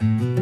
Mm-hmm.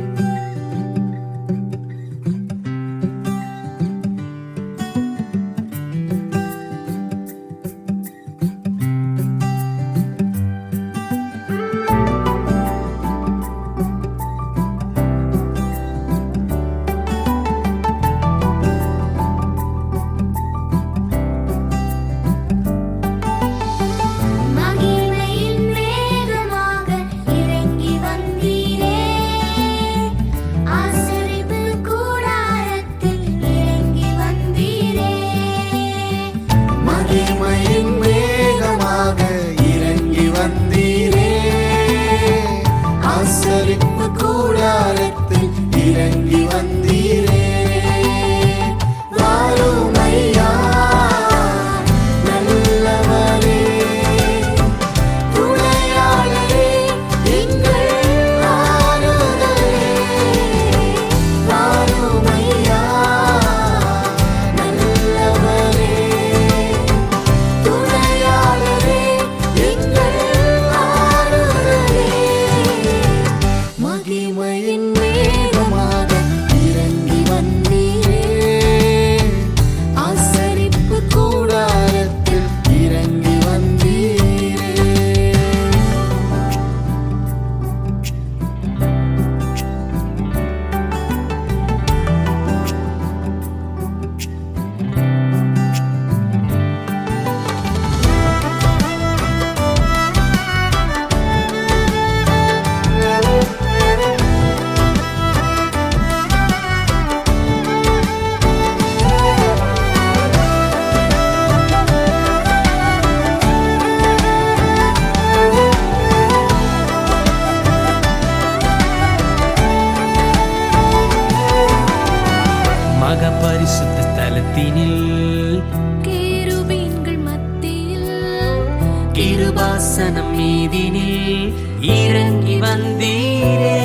மக பரிசுத்த தலத்தினில். கேருபீன்கள் மத்தியில். கிருபாசனம் மீதினில். இறங்கி வந்தீரே.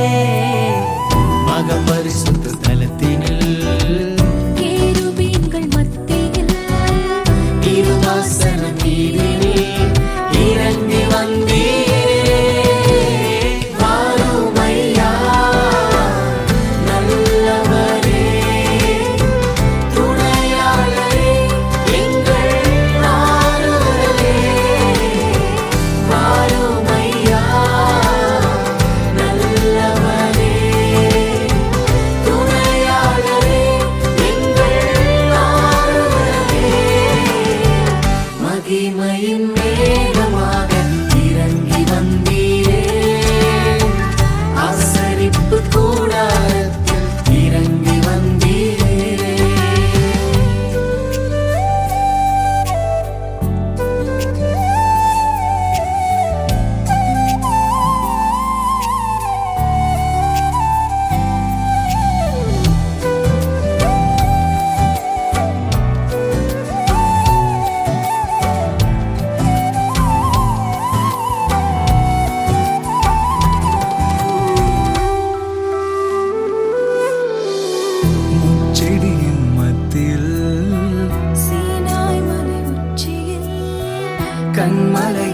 மக பரிசுத்த செடியின் மத்தியில் கண்மலை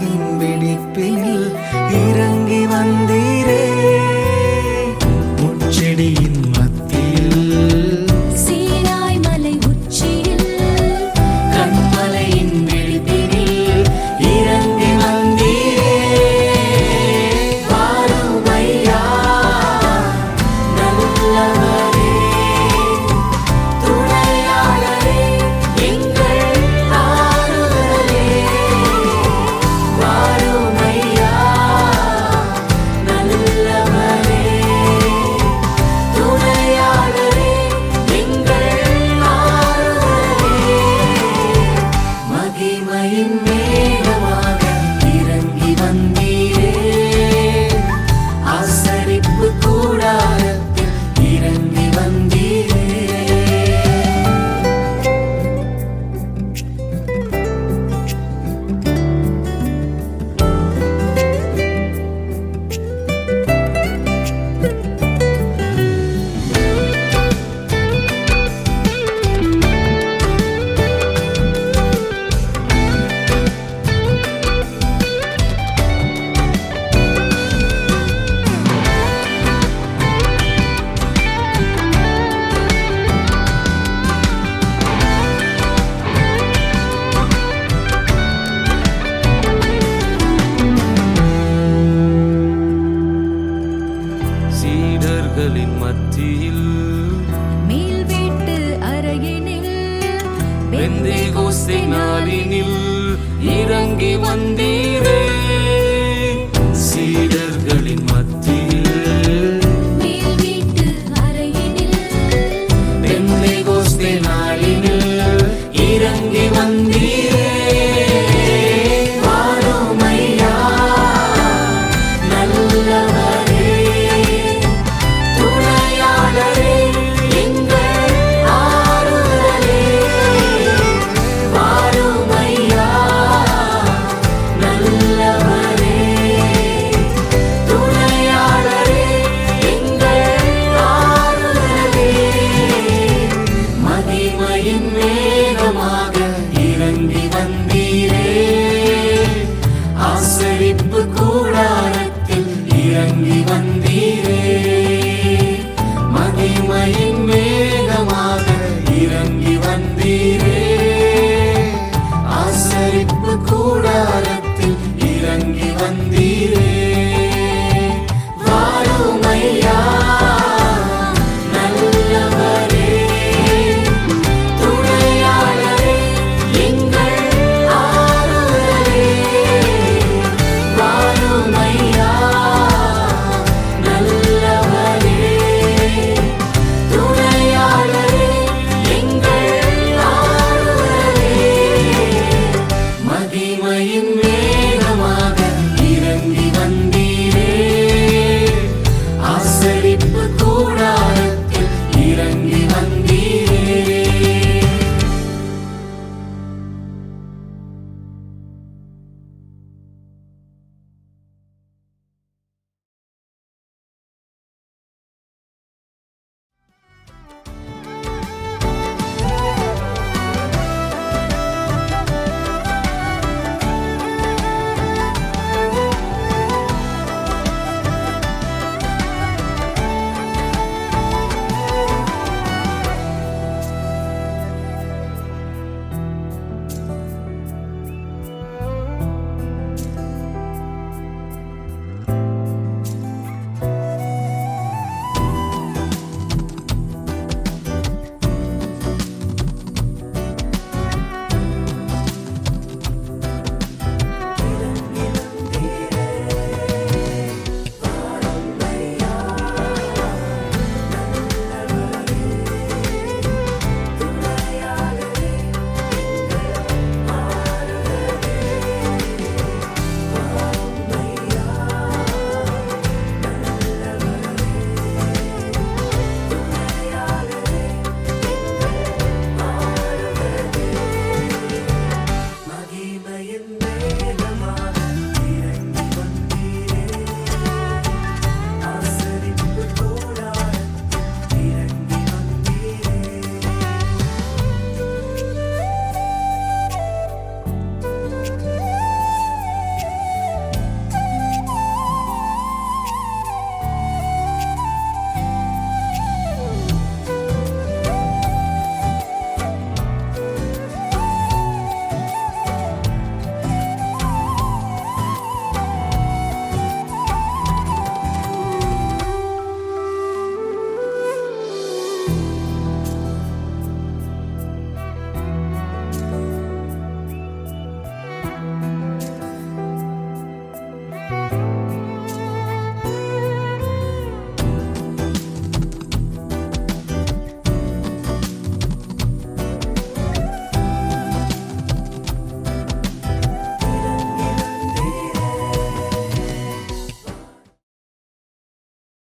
பெந்தேகோஸ்தே நாளினில் இறங்கி வந்தீரே. சீடர் வந்தீரே. மகிமையின்